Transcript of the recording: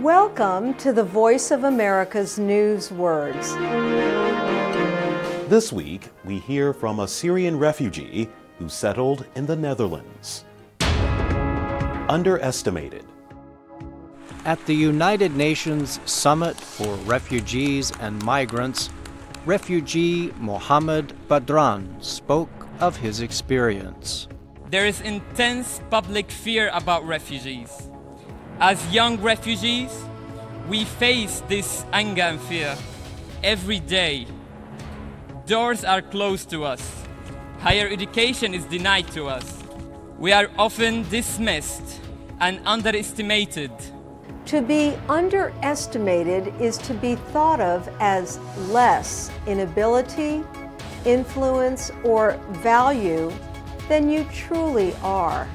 Welcome to the Voice of America's News Words. This week, we hear from a Syrian refugee who settled in the Netherlands. Underestimated. At the United Nations Summit for Refugees and Migrants, refugee Mohammed Badran spoke of his experience. There is intense public fear about refugees. As young refugees, we face this anger and fear every day. Doors are closed to us. Higher education is denied to us. We are often dismissed and underestimated. To be underestimated is to be thought of as less in ability, influence, or value than you truly are.